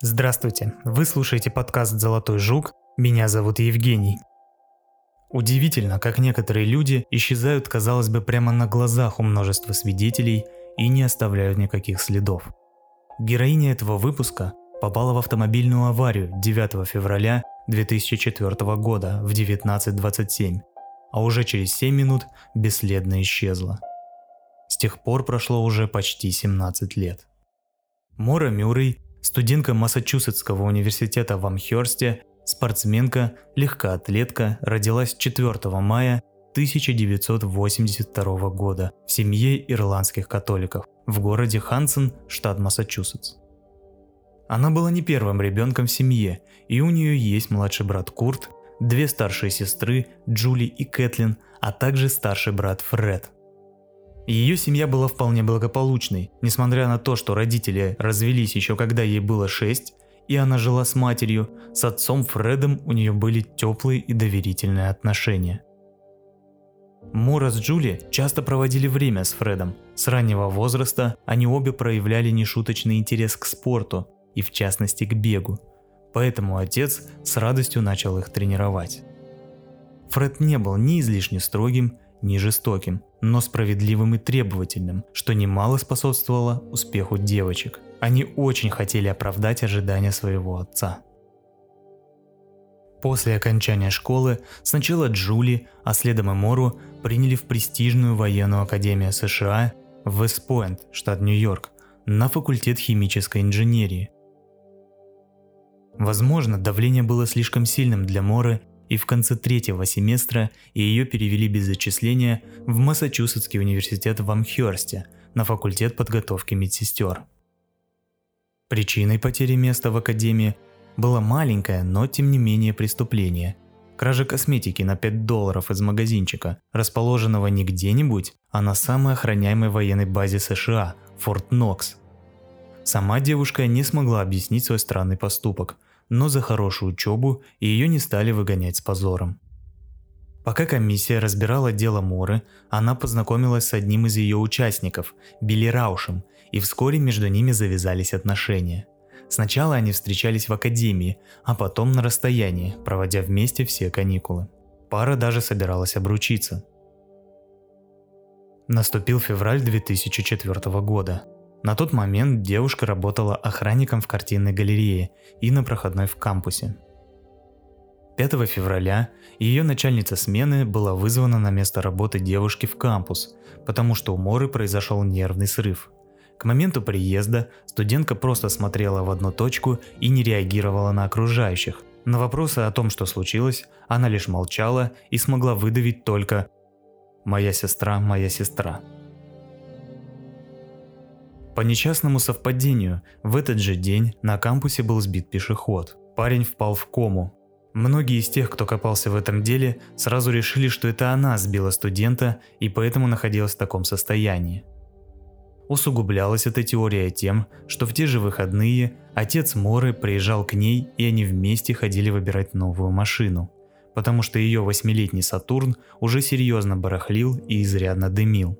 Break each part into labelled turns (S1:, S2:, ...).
S1: Здравствуйте, вы слушаете подкаст «Золотой жук», меня зовут Евгений. Удивительно, как некоторые люди исчезают, казалось бы, прямо на глазах у множества свидетелей и не оставляют никаких следов. Героиня этого выпуска попала в автомобильную аварию 9 февраля 2004 года в 19.27, а уже через 7 минут бесследно исчезла. С тех пор прошло уже почти 17 лет. Мора Мюррей студентка Массачусетского университета в Амхерсте, спортсменка, легкоатлетка, родилась 4 мая 1982 года в семье ирландских католиков в городе Хансен, штат Массачусетс. Она была не первым ребенком в семье, и у нее есть младший брат Курт, две старшие сестры Джули и Кэтлин, а также старший брат Фред – ее семья была вполне благополучной, несмотря на то, что родители развелись еще когда ей было 6, и она жила с матерью, с отцом Фредом у нее были теплые и доверительные отношения. Мора с Джули часто проводили время с Фредом. С раннего возраста они обе проявляли нешуточный интерес к спорту, и в частности к бегу. Поэтому отец с радостью начал их тренировать. Фред не был ни излишне строгим, не жестоким, но справедливым и требовательным, что немало способствовало успеху девочек. Они очень хотели оправдать ожидания своего отца. После окончания школы сначала Джули, а следом и Мору приняли в престижную военную академию США в Вестпойнт, штат Нью-Йорк, на факультет химической инженерии. Возможно, давление было слишком сильным для Моры, и в конце третьего семестра ее перевели без зачисления в Массачусетский университет в Амхерсте на факультет подготовки медсестер. Причиной потери места в академии было маленькое, но тем не менее преступление – кража косметики на 5 долларов из магазинчика, расположенного не где-нибудь, а на самой охраняемой военной базе США – Форт Нокс. Сама девушка не смогла объяснить свой странный поступок – но за хорошую учебу ее не стали выгонять с позором. Пока комиссия разбирала дело Моры, она познакомилась с одним из ее участников, Билли Раушем, и вскоре между ними завязались отношения. Сначала они встречались в академии, а потом на расстоянии, проводя вместе все каникулы. Пара даже собиралась обручиться. Наступил февраль 2004 года. На тот момент девушка работала охранником в картинной галерее и на проходной в кампусе. 5 февраля ее начальница смены была вызвана на место работы девушки в кампус, потому что у Моры произошел нервный срыв. К моменту приезда студентка просто смотрела в одну точку и не реагировала на окружающих. На вопросы о том, что случилось, она лишь молчала и смогла выдавить только «Моя сестра, моя сестра». По несчастному совпадению, в этот же день на кампусе был сбит пешеход. Парень впал в кому. Многие из тех, кто копался в этом деле, сразу решили, что это она сбила студента и поэтому находилась в таком состоянии. Усугублялась эта теория тем, что в те же выходные отец Моры приезжал к ней и они вместе ходили выбирать новую машину, потому что ее восьмилетний Сатурн уже серьезно барахлил и изрядно дымил.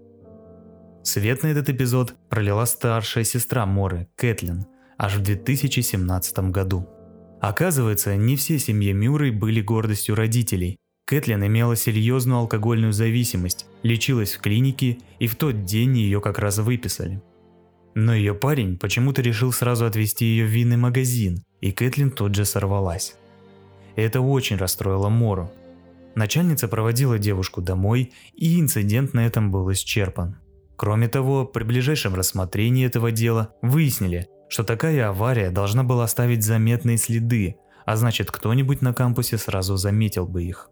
S1: Свет на этот эпизод пролила старшая сестра Моры, Кэтлин, аж в 2017 году. Оказывается, не все семьи Мюррей были гордостью родителей. Кэтлин имела серьезную алкогольную зависимость, лечилась в клинике и в тот день ее как раз выписали. Но ее парень почему-то решил сразу отвезти ее в винный магазин, и Кэтлин тут же сорвалась. Это очень расстроило Мору. Начальница проводила девушку домой, и инцидент на этом был исчерпан. Кроме того, при ближайшем рассмотрении этого дела выяснили, что такая авария должна была оставить заметные следы, а значит кто-нибудь на кампусе сразу заметил бы их.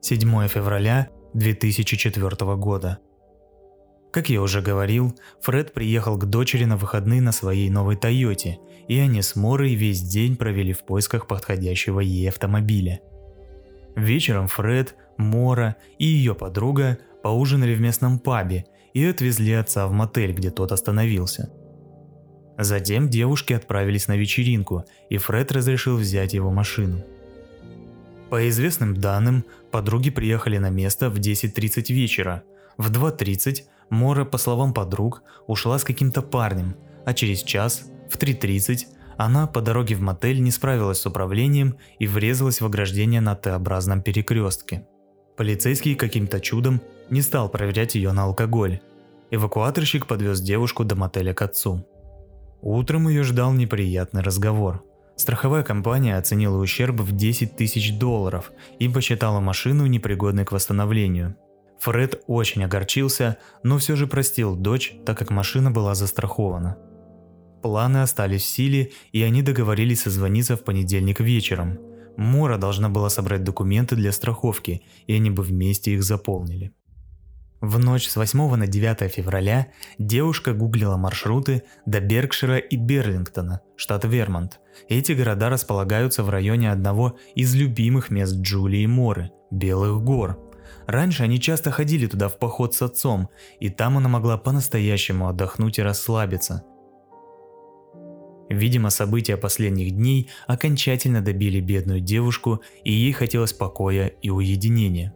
S1: 7 февраля 2004 года. Как я уже говорил, Фред приехал к дочери на выходные на своей новой Тойоте, и они с Морой весь день провели в поисках подходящего ей автомобиля. Вечером Фред, Мора и ее подруга поужинали в местном пабе и отвезли отца в мотель, где тот остановился. Затем девушки отправились на вечеринку, и Фред разрешил взять его машину. По известным данным, подруги приехали на место в 10.30 вечера. В 2.30 Мора, по словам подруг, ушла с каким-то парнем, а через час, в 3.30, она по дороге в мотель не справилась с управлением и врезалась в ограждение на Т-образном перекрестке. Полицейский каким-то чудом не стал проверять ее на алкоголь. Эвакуаторщик подвез девушку до мотеля к отцу. Утром ее ждал неприятный разговор. Страховая компания оценила ущерб в 10 тысяч долларов и посчитала машину непригодной к восстановлению. Фред очень огорчился, но все же простил дочь, так как машина была застрахована. Планы остались в силе, и они договорились созвониться в понедельник вечером. Мора должна была собрать документы для страховки, и они бы вместе их заполнили. В ночь с 8 на 9 февраля девушка гуглила маршруты до Беркшира и Берлингтона, штат Вермонт. Эти города располагаются в районе одного из любимых мест Джулии Моры – Белых гор. Раньше они часто ходили туда в поход с отцом, и там она могла по-настоящему отдохнуть и расслабиться. Видимо, события последних дней окончательно добили бедную девушку, и ей хотелось покоя и уединения.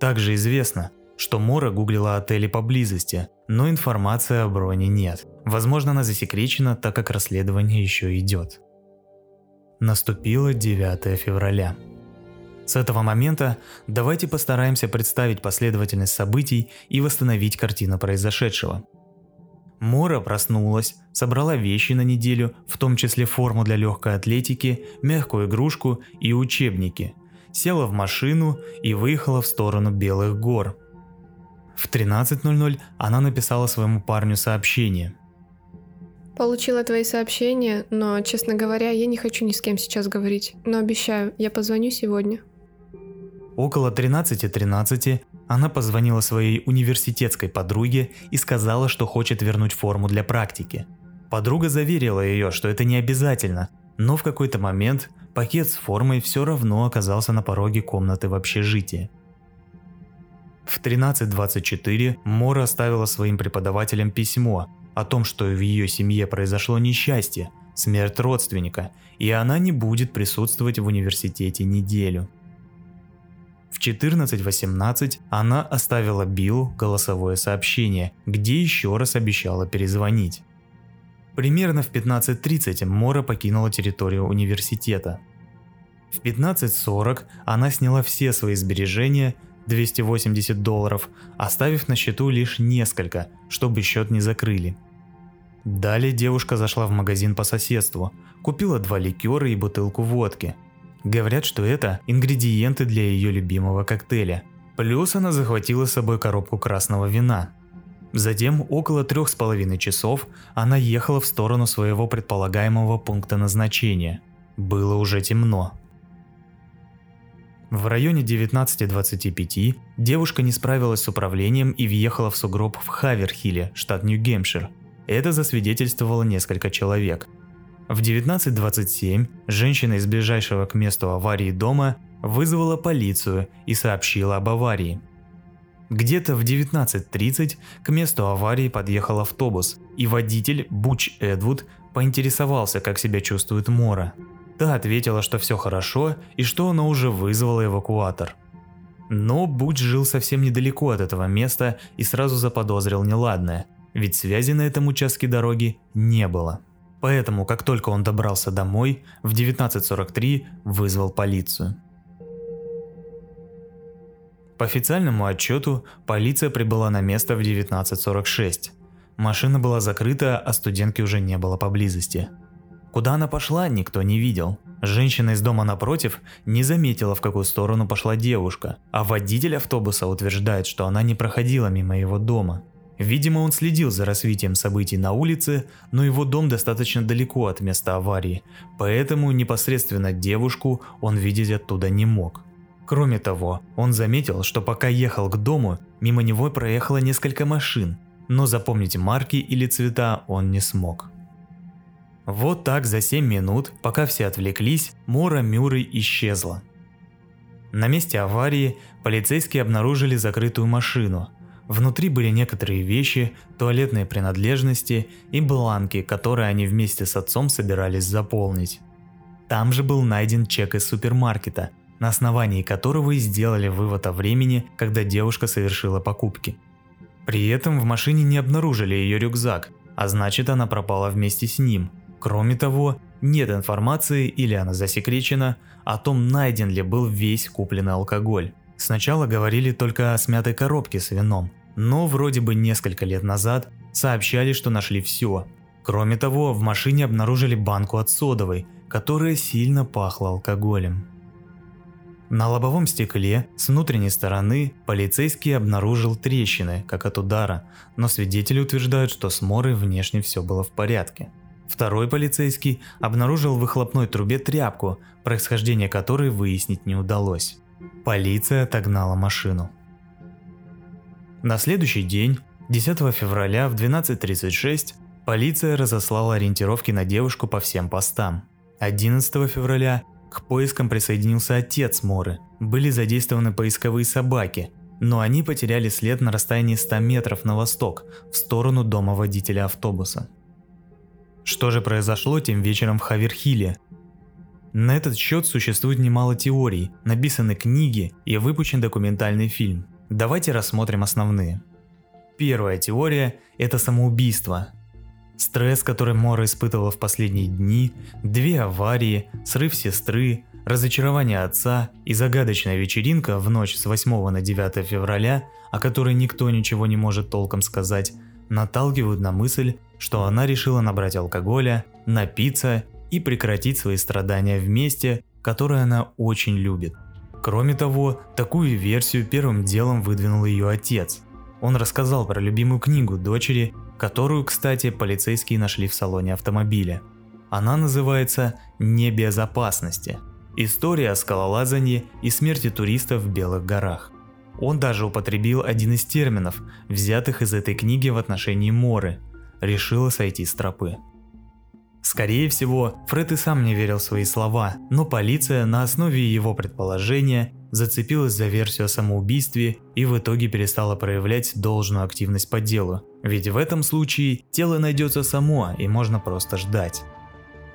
S1: Также известно, что Мора гуглила отели поблизости, но информации о броне нет. Возможно, она засекречена, так как расследование еще идет. Наступило 9 февраля. С этого момента давайте постараемся представить последовательность событий и восстановить картину произошедшего. Мора проснулась, собрала вещи на неделю, в том числе форму для легкой атлетики, мягкую игрушку и учебники. Села в машину и выехала в сторону Белых гор. В 13.00 она написала своему парню сообщение.
S2: Получила твои сообщения, но, честно говоря, я не хочу ни с кем сейчас говорить. Но обещаю, я позвоню сегодня.
S1: Около 13.13 .13 она позвонила своей университетской подруге и сказала, что хочет вернуть форму для практики. Подруга заверила ее, что это не обязательно, но в какой-то момент пакет с формой все равно оказался на пороге комнаты в общежитии. В 13.24 Мора оставила своим преподавателям письмо о том, что в ее семье произошло несчастье, смерть родственника, и она не будет присутствовать в университете неделю. В 14.18 она оставила Биллу голосовое сообщение, где еще раз обещала перезвонить. Примерно в 15.30 Мора покинула территорию университета. В 15.40 она сняла все свои сбережения, 280 долларов, оставив на счету лишь несколько, чтобы счет не закрыли. Далее девушка зашла в магазин по соседству, купила два ликера и бутылку водки, Говорят, что это ингредиенты для ее любимого коктейля. Плюс она захватила с собой коробку красного вина. Затем около трех с половиной часов она ехала в сторону своего предполагаемого пункта назначения. Было уже темно. В районе 19.25 девушка не справилась с управлением и въехала в сугроб в Хаверхилле, штат Нью-Гемпшир. Это засвидетельствовало несколько человек – в 19.27 женщина из ближайшего к месту аварии дома вызвала полицию и сообщила об аварии. Где-то в 19.30 к месту аварии подъехал автобус, и водитель Буч Эдвуд поинтересовался, как себя чувствует Мора. Та ответила, что все хорошо и что она уже вызвала эвакуатор. Но Буч жил совсем недалеко от этого места и сразу заподозрил неладное, ведь связи на этом участке дороги не было. Поэтому, как только он добрался домой, в 19.43 вызвал полицию. По официальному отчету, полиция прибыла на место в 19.46. Машина была закрыта, а студентки уже не было поблизости. Куда она пошла, никто не видел. Женщина из дома напротив не заметила, в какую сторону пошла девушка, а водитель автобуса утверждает, что она не проходила мимо его дома. Видимо, он следил за развитием событий на улице, но его дом достаточно далеко от места аварии, поэтому непосредственно девушку он видеть оттуда не мог. Кроме того, он заметил, что пока ехал к дому, мимо него проехало несколько машин, но запомнить марки или цвета он не смог. Вот так за 7 минут, пока все отвлеклись, Мора Мюррей исчезла. На месте аварии полицейские обнаружили закрытую машину – Внутри были некоторые вещи, туалетные принадлежности и бланки, которые они вместе с отцом собирались заполнить. Там же был найден чек из супермаркета, на основании которого и сделали вывод о времени, когда девушка совершила покупки. При этом в машине не обнаружили ее рюкзак, а значит она пропала вместе с ним. Кроме того, нет информации или она засекречена о том, найден ли был весь купленный алкоголь. Сначала говорили только о смятой коробке с вином, но вроде бы несколько лет назад сообщали, что нашли все. Кроме того, в машине обнаружили банку от содовой, которая сильно пахла алкоголем. На лобовом стекле с внутренней стороны полицейский обнаружил трещины, как от удара, но свидетели утверждают, что с Морой внешне все было в порядке. Второй полицейский обнаружил в выхлопной трубе тряпку, происхождение которой выяснить не удалось. Полиция отогнала машину. На следующий день, 10 февраля в 12.36, полиция разослала ориентировки на девушку по всем постам. 11 февраля к поискам присоединился отец Моры. Были задействованы поисковые собаки, но они потеряли след на расстоянии 100 метров на восток, в сторону дома водителя автобуса. Что же произошло тем вечером в Хаверхиле? На этот счет существует немало теорий, написаны книги и выпущен документальный фильм. Давайте рассмотрим основные. Первая теория – это самоубийство. Стресс, который Мора испытывала в последние дни, две аварии, срыв сестры, разочарование отца и загадочная вечеринка в ночь с 8 на 9 февраля, о которой никто ничего не может толком сказать, наталкивают на мысль, что она решила набрать алкоголя, напиться и прекратить свои страдания в месте, которое она очень любит. Кроме того, такую версию первым делом выдвинул ее отец. Он рассказал про любимую книгу дочери, которую, кстати, полицейские нашли в салоне автомобиля. Она называется «Небезопасности. История о скалолазании и смерти туристов в Белых горах». Он даже употребил один из терминов, взятых из этой книги в отношении Моры. Решила сойти с тропы. Скорее всего, Фред и сам не верил в свои слова, но полиция на основе его предположения зацепилась за версию о самоубийстве и в итоге перестала проявлять должную активность по делу. Ведь в этом случае тело найдется само и можно просто ждать.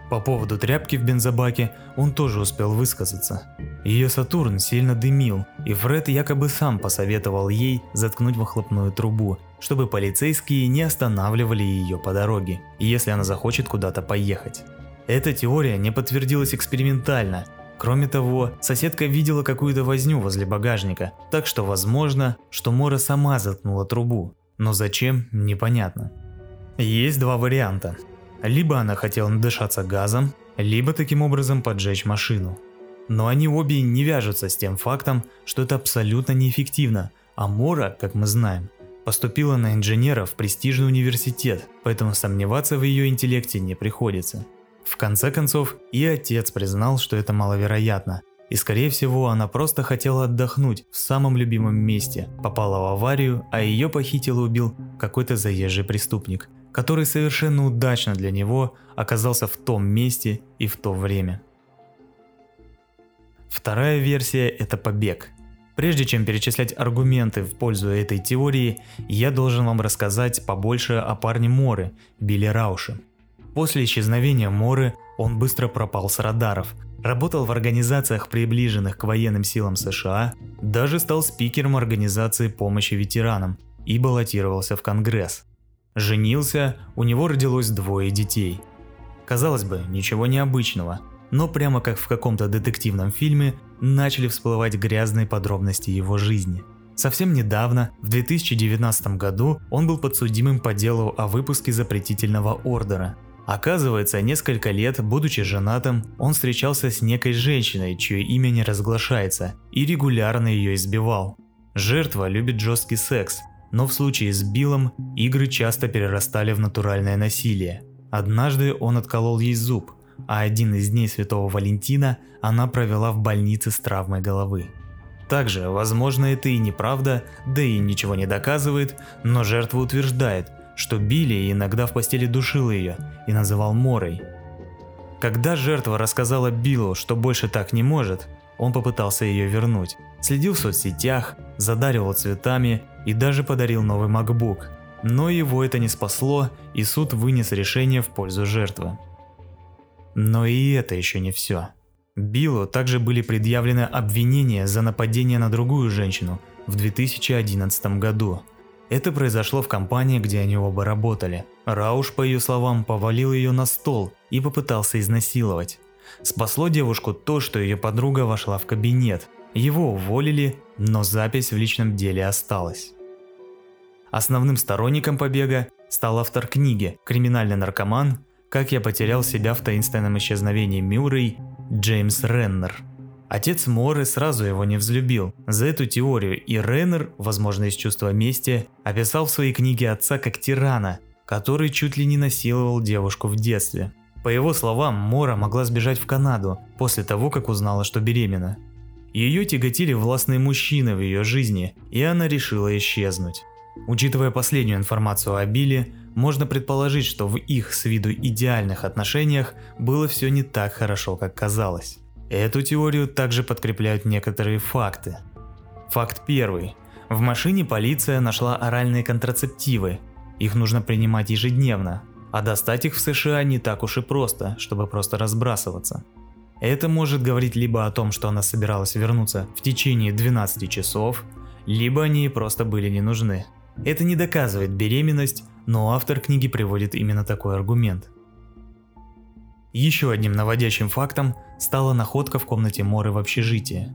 S1: По поводу тряпки в бензобаке он тоже успел высказаться. Ее Сатурн сильно дымил, и Фред якобы сам посоветовал ей заткнуть выхлопную трубу, чтобы полицейские не останавливали ее по дороге, если она захочет куда-то поехать. Эта теория не подтвердилась экспериментально. Кроме того, соседка видела какую-то возню возле багажника, так что возможно, что Мора сама заткнула трубу. Но зачем, непонятно. Есть два варианта. Либо она хотела надышаться газом, либо таким образом поджечь машину. Но они обе не вяжутся с тем фактом, что это абсолютно неэффективно, а Мора, как мы знаем, поступила на инженера в престижный университет, поэтому сомневаться в ее интеллекте не приходится. В конце концов, и отец признал, что это маловероятно, и скорее всего она просто хотела отдохнуть в самом любимом месте, попала в аварию, а ее похитил и убил какой-то заезжий преступник – который совершенно удачно для него оказался в том месте и в то время. Вторая версия – это побег. Прежде чем перечислять аргументы в пользу этой теории, я должен вам рассказать побольше о парне Моры, Билли Рауше. После исчезновения Моры он быстро пропал с радаров, работал в организациях, приближенных к военным силам США, даже стал спикером организации помощи ветеранам и баллотировался в Конгресс. Женился, у него родилось двое детей. Казалось бы, ничего необычного, но прямо как в каком-то детективном фильме начали всплывать грязные подробности его жизни. Совсем недавно, в 2019 году, он был подсудимым по делу о выпуске запретительного ордера. Оказывается, несколько лет, будучи женатым, он встречался с некой женщиной, чье имя не разглашается, и регулярно ее избивал. Жертва любит жесткий секс, но в случае с Биллом игры часто перерастали в натуральное насилие. Однажды он отколол ей зуб, а один из дней Святого Валентина она провела в больнице с травмой головы. Также, возможно, это и неправда, да и ничего не доказывает, но жертва утверждает, что Билли иногда в постели душил ее и называл Морой. Когда жертва рассказала Биллу, что больше так не может, он попытался ее вернуть. Следил в соцсетях, задаривал цветами и даже подарил новый MacBook. Но его это не спасло, и суд вынес решение в пользу жертвы. Но и это еще не все. Биллу также были предъявлены обвинения за нападение на другую женщину в 2011 году. Это произошло в компании, где они оба работали. Рауш, по ее словам, повалил ее на стол и попытался изнасиловать. Спасло девушку то, что ее подруга вошла в кабинет. Его уволили, но запись в личном деле осталась. Основным сторонником побега стал автор книги «Криминальный наркоман. Как я потерял себя в таинственном исчезновении Мюррей» Джеймс Реннер. Отец Моры сразу его не взлюбил. За эту теорию и Реннер, возможно из чувства мести, описал в своей книге отца как тирана, который чуть ли не насиловал девушку в детстве. По его словам, Мора могла сбежать в Канаду после того, как узнала, что беременна. Ее тяготили властные мужчины в ее жизни, и она решила исчезнуть. Учитывая последнюю информацию о Билли, можно предположить, что в их с виду идеальных отношениях было все не так хорошо, как казалось. Эту теорию также подкрепляют некоторые факты. Факт первый. В машине полиция нашла оральные контрацептивы. Их нужно принимать ежедневно, а достать их в США не так уж и просто, чтобы просто разбрасываться. Это может говорить либо о том, что она собиралась вернуться в течение 12 часов, либо они просто были не нужны. Это не доказывает беременность, но автор книги приводит именно такой аргумент. Еще одним наводящим фактом стала находка в комнате Моры в общежитии.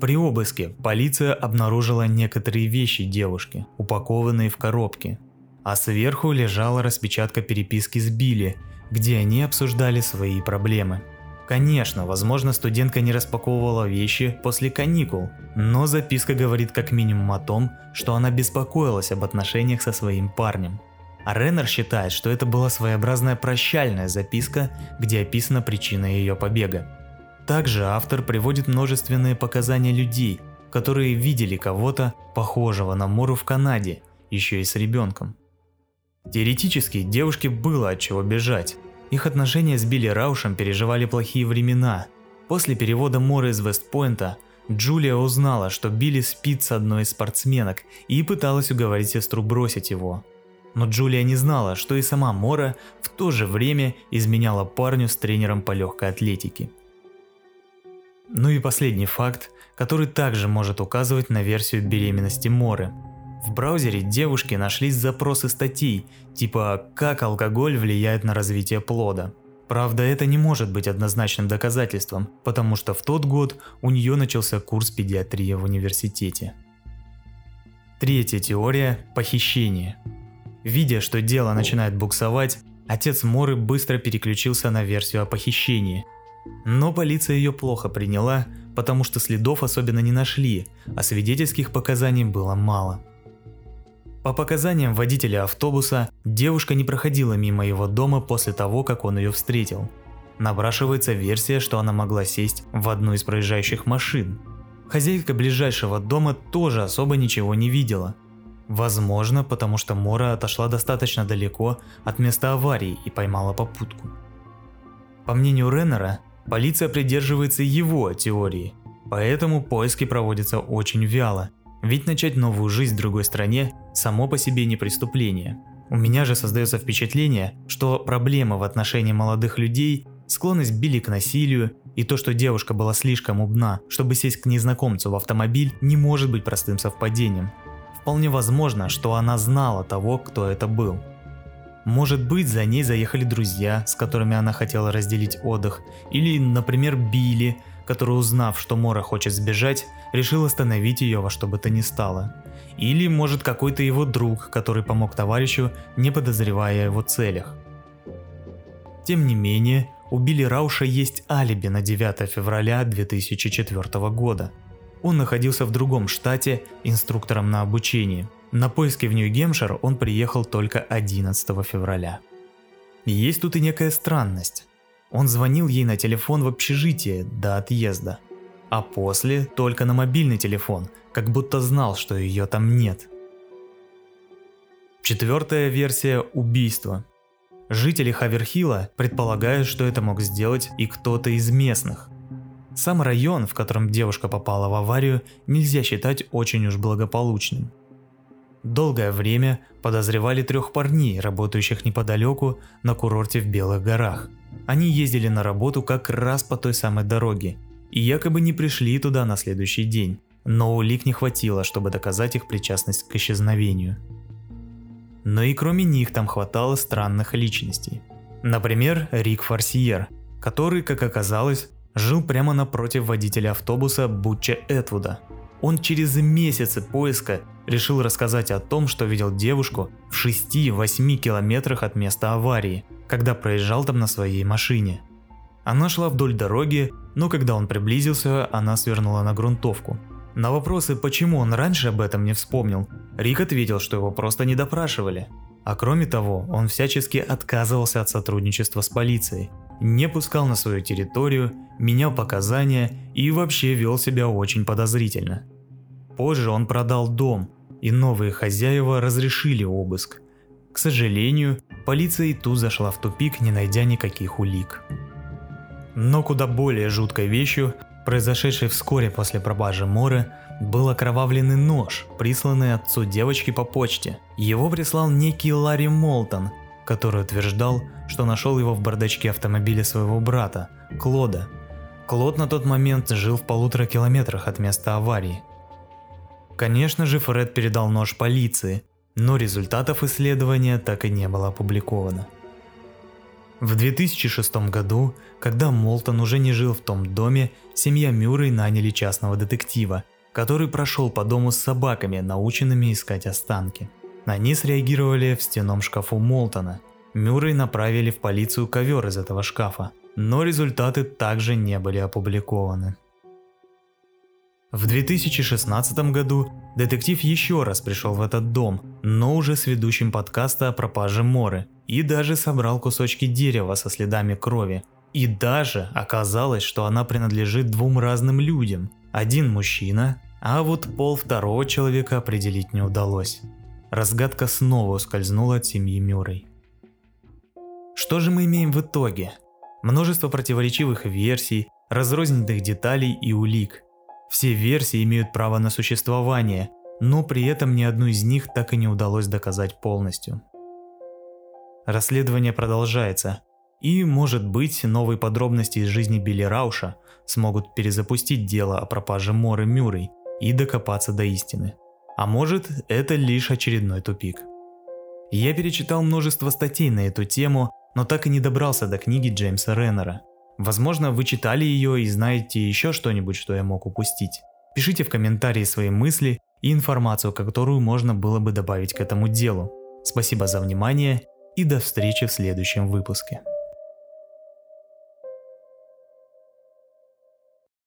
S1: При обыске полиция обнаружила некоторые вещи девушки, упакованные в коробки, а сверху лежала распечатка переписки с Билли, где они обсуждали свои проблемы. Конечно, возможно, студентка не распаковывала вещи после каникул, но записка говорит как минимум о том, что она беспокоилась об отношениях со своим парнем. А Реннер считает, что это была своеобразная прощальная записка, где описана причина ее побега. Также автор приводит множественные показания людей, которые видели кого-то, похожего на Мору в Канаде, еще и с ребенком. Теоретически девушке было от чего бежать, их отношения с Билли Раушем переживали плохие времена. После перевода Мора из Вестпойнта, Джулия узнала, что Билли спит с одной из спортсменок и пыталась уговорить сестру бросить его. Но Джулия не знала, что и сама Мора в то же время изменяла парню с тренером по легкой атлетике. Ну и последний факт, который также может указывать на версию беременности Моры – в браузере девушки нашлись запросы статей, типа «Как алкоголь влияет на развитие плода». Правда, это не может быть однозначным доказательством, потому что в тот год у нее начался курс педиатрии в университете. Третья теория – похищение. Видя, что дело начинает буксовать, отец Моры быстро переключился на версию о похищении. Но полиция ее плохо приняла, потому что следов особенно не нашли, а свидетельских показаний было мало – по показаниям водителя автобуса, девушка не проходила мимо его дома после того, как он ее встретил. Напрашивается версия, что она могла сесть в одну из проезжающих машин. Хозяйка ближайшего дома тоже особо ничего не видела. Возможно, потому что Мора отошла достаточно далеко от места аварии и поймала попутку. По мнению Реннера, полиция придерживается его теории, поэтому поиски проводятся очень вяло – ведь начать новую жизнь в другой стране само по себе не преступление. У меня же создается впечатление, что проблема в отношении молодых людей, склонность Билли к насилию и то, что девушка была слишком умна, чтобы сесть к незнакомцу в автомобиль, не может быть простым совпадением. Вполне возможно, что она знала того, кто это был. Может быть, за ней заехали друзья, с которыми она хотела разделить отдых, или, например, Билли, который, узнав, что Мора хочет сбежать, решил остановить ее во что бы то ни стало. Или, может, какой-то его друг, который помог товарищу, не подозревая о его целях. Тем не менее, у Билли Рауша есть алиби на 9 февраля 2004 года. Он находился в другом штате инструктором на обучении. На поиски в Нью-Гемшир он приехал только 11 февраля. Есть тут и некая странность. Он звонил ей на телефон в общежитие до отъезда, а после только на мобильный телефон, как будто знал, что ее там нет. Четвертая версия – убийство. Жители Хаверхилла предполагают, что это мог сделать и кто-то из местных. Сам район, в котором девушка попала в аварию, нельзя считать очень уж благополучным. Долгое время подозревали трех парней, работающих неподалеку на курорте в Белых горах – они ездили на работу как раз по той самой дороге и якобы не пришли туда на следующий день, но улик не хватило, чтобы доказать их причастность к исчезновению. но и кроме них там хватало странных личностей. Например, Рик Фарсиер, который, как оказалось, жил прямо напротив водителя автобуса Бутча Этвуда. Он через месяцы поиска решил рассказать о том, что видел девушку в 6-8 километрах от места аварии, когда проезжал там на своей машине. Она шла вдоль дороги, но когда он приблизился, она свернула на грунтовку. На вопросы, почему он раньше об этом не вспомнил, Рик ответил, что его просто не допрашивали. А кроме того, он всячески отказывался от сотрудничества с полицией, не пускал на свою территорию, менял показания и вообще вел себя очень подозрительно. Позже он продал дом, и новые хозяева разрешили обыск. К сожалению, полиция и тут зашла в тупик, не найдя никаких улик. Но куда более жуткой вещью, произошедшей вскоре после пропажи Моры, был окровавленный нож, присланный отцу девочки по почте. Его прислал некий Ларри Молтон, который утверждал, что нашел его в бардачке автомобиля своего брата, Клода. Клод на тот момент жил в полутора километрах от места аварии. Конечно же, Фред передал нож полиции, но результатов исследования так и не было опубликовано. В 2006 году, когда Молтон уже не жил в том доме, семья Мюррей наняли частного детектива, который прошел по дому с собаками, наученными искать останки. Они среагировали в стенном шкафу Молтона. Мюррей направили в полицию ковер из этого шкафа, но результаты также не были опубликованы. В 2016 году детектив еще раз пришел в этот дом, но уже с ведущим подкаста о пропаже Моры, и даже собрал кусочки дерева со следами крови. И даже оказалось, что она принадлежит двум разным людям. Один мужчина, а вот пол второго человека определить не удалось. Разгадка снова ускользнула от семьи Мюррей. Что же мы имеем в итоге? Множество противоречивых версий, разрозненных деталей и улик – все версии имеют право на существование, но при этом ни одну из них так и не удалось доказать полностью. Расследование продолжается, и, может быть, новые подробности из жизни Билли Рауша смогут перезапустить дело о пропаже Моры Мюррей и докопаться до истины. А может, это лишь очередной тупик. Я перечитал множество статей на эту тему, но так и не добрался до книги Джеймса Реннера – Возможно, вы читали ее и знаете еще что-нибудь, что я мог упустить. Пишите в комментарии свои мысли и информацию, которую можно было бы добавить к этому делу. Спасибо за внимание и до встречи в следующем выпуске.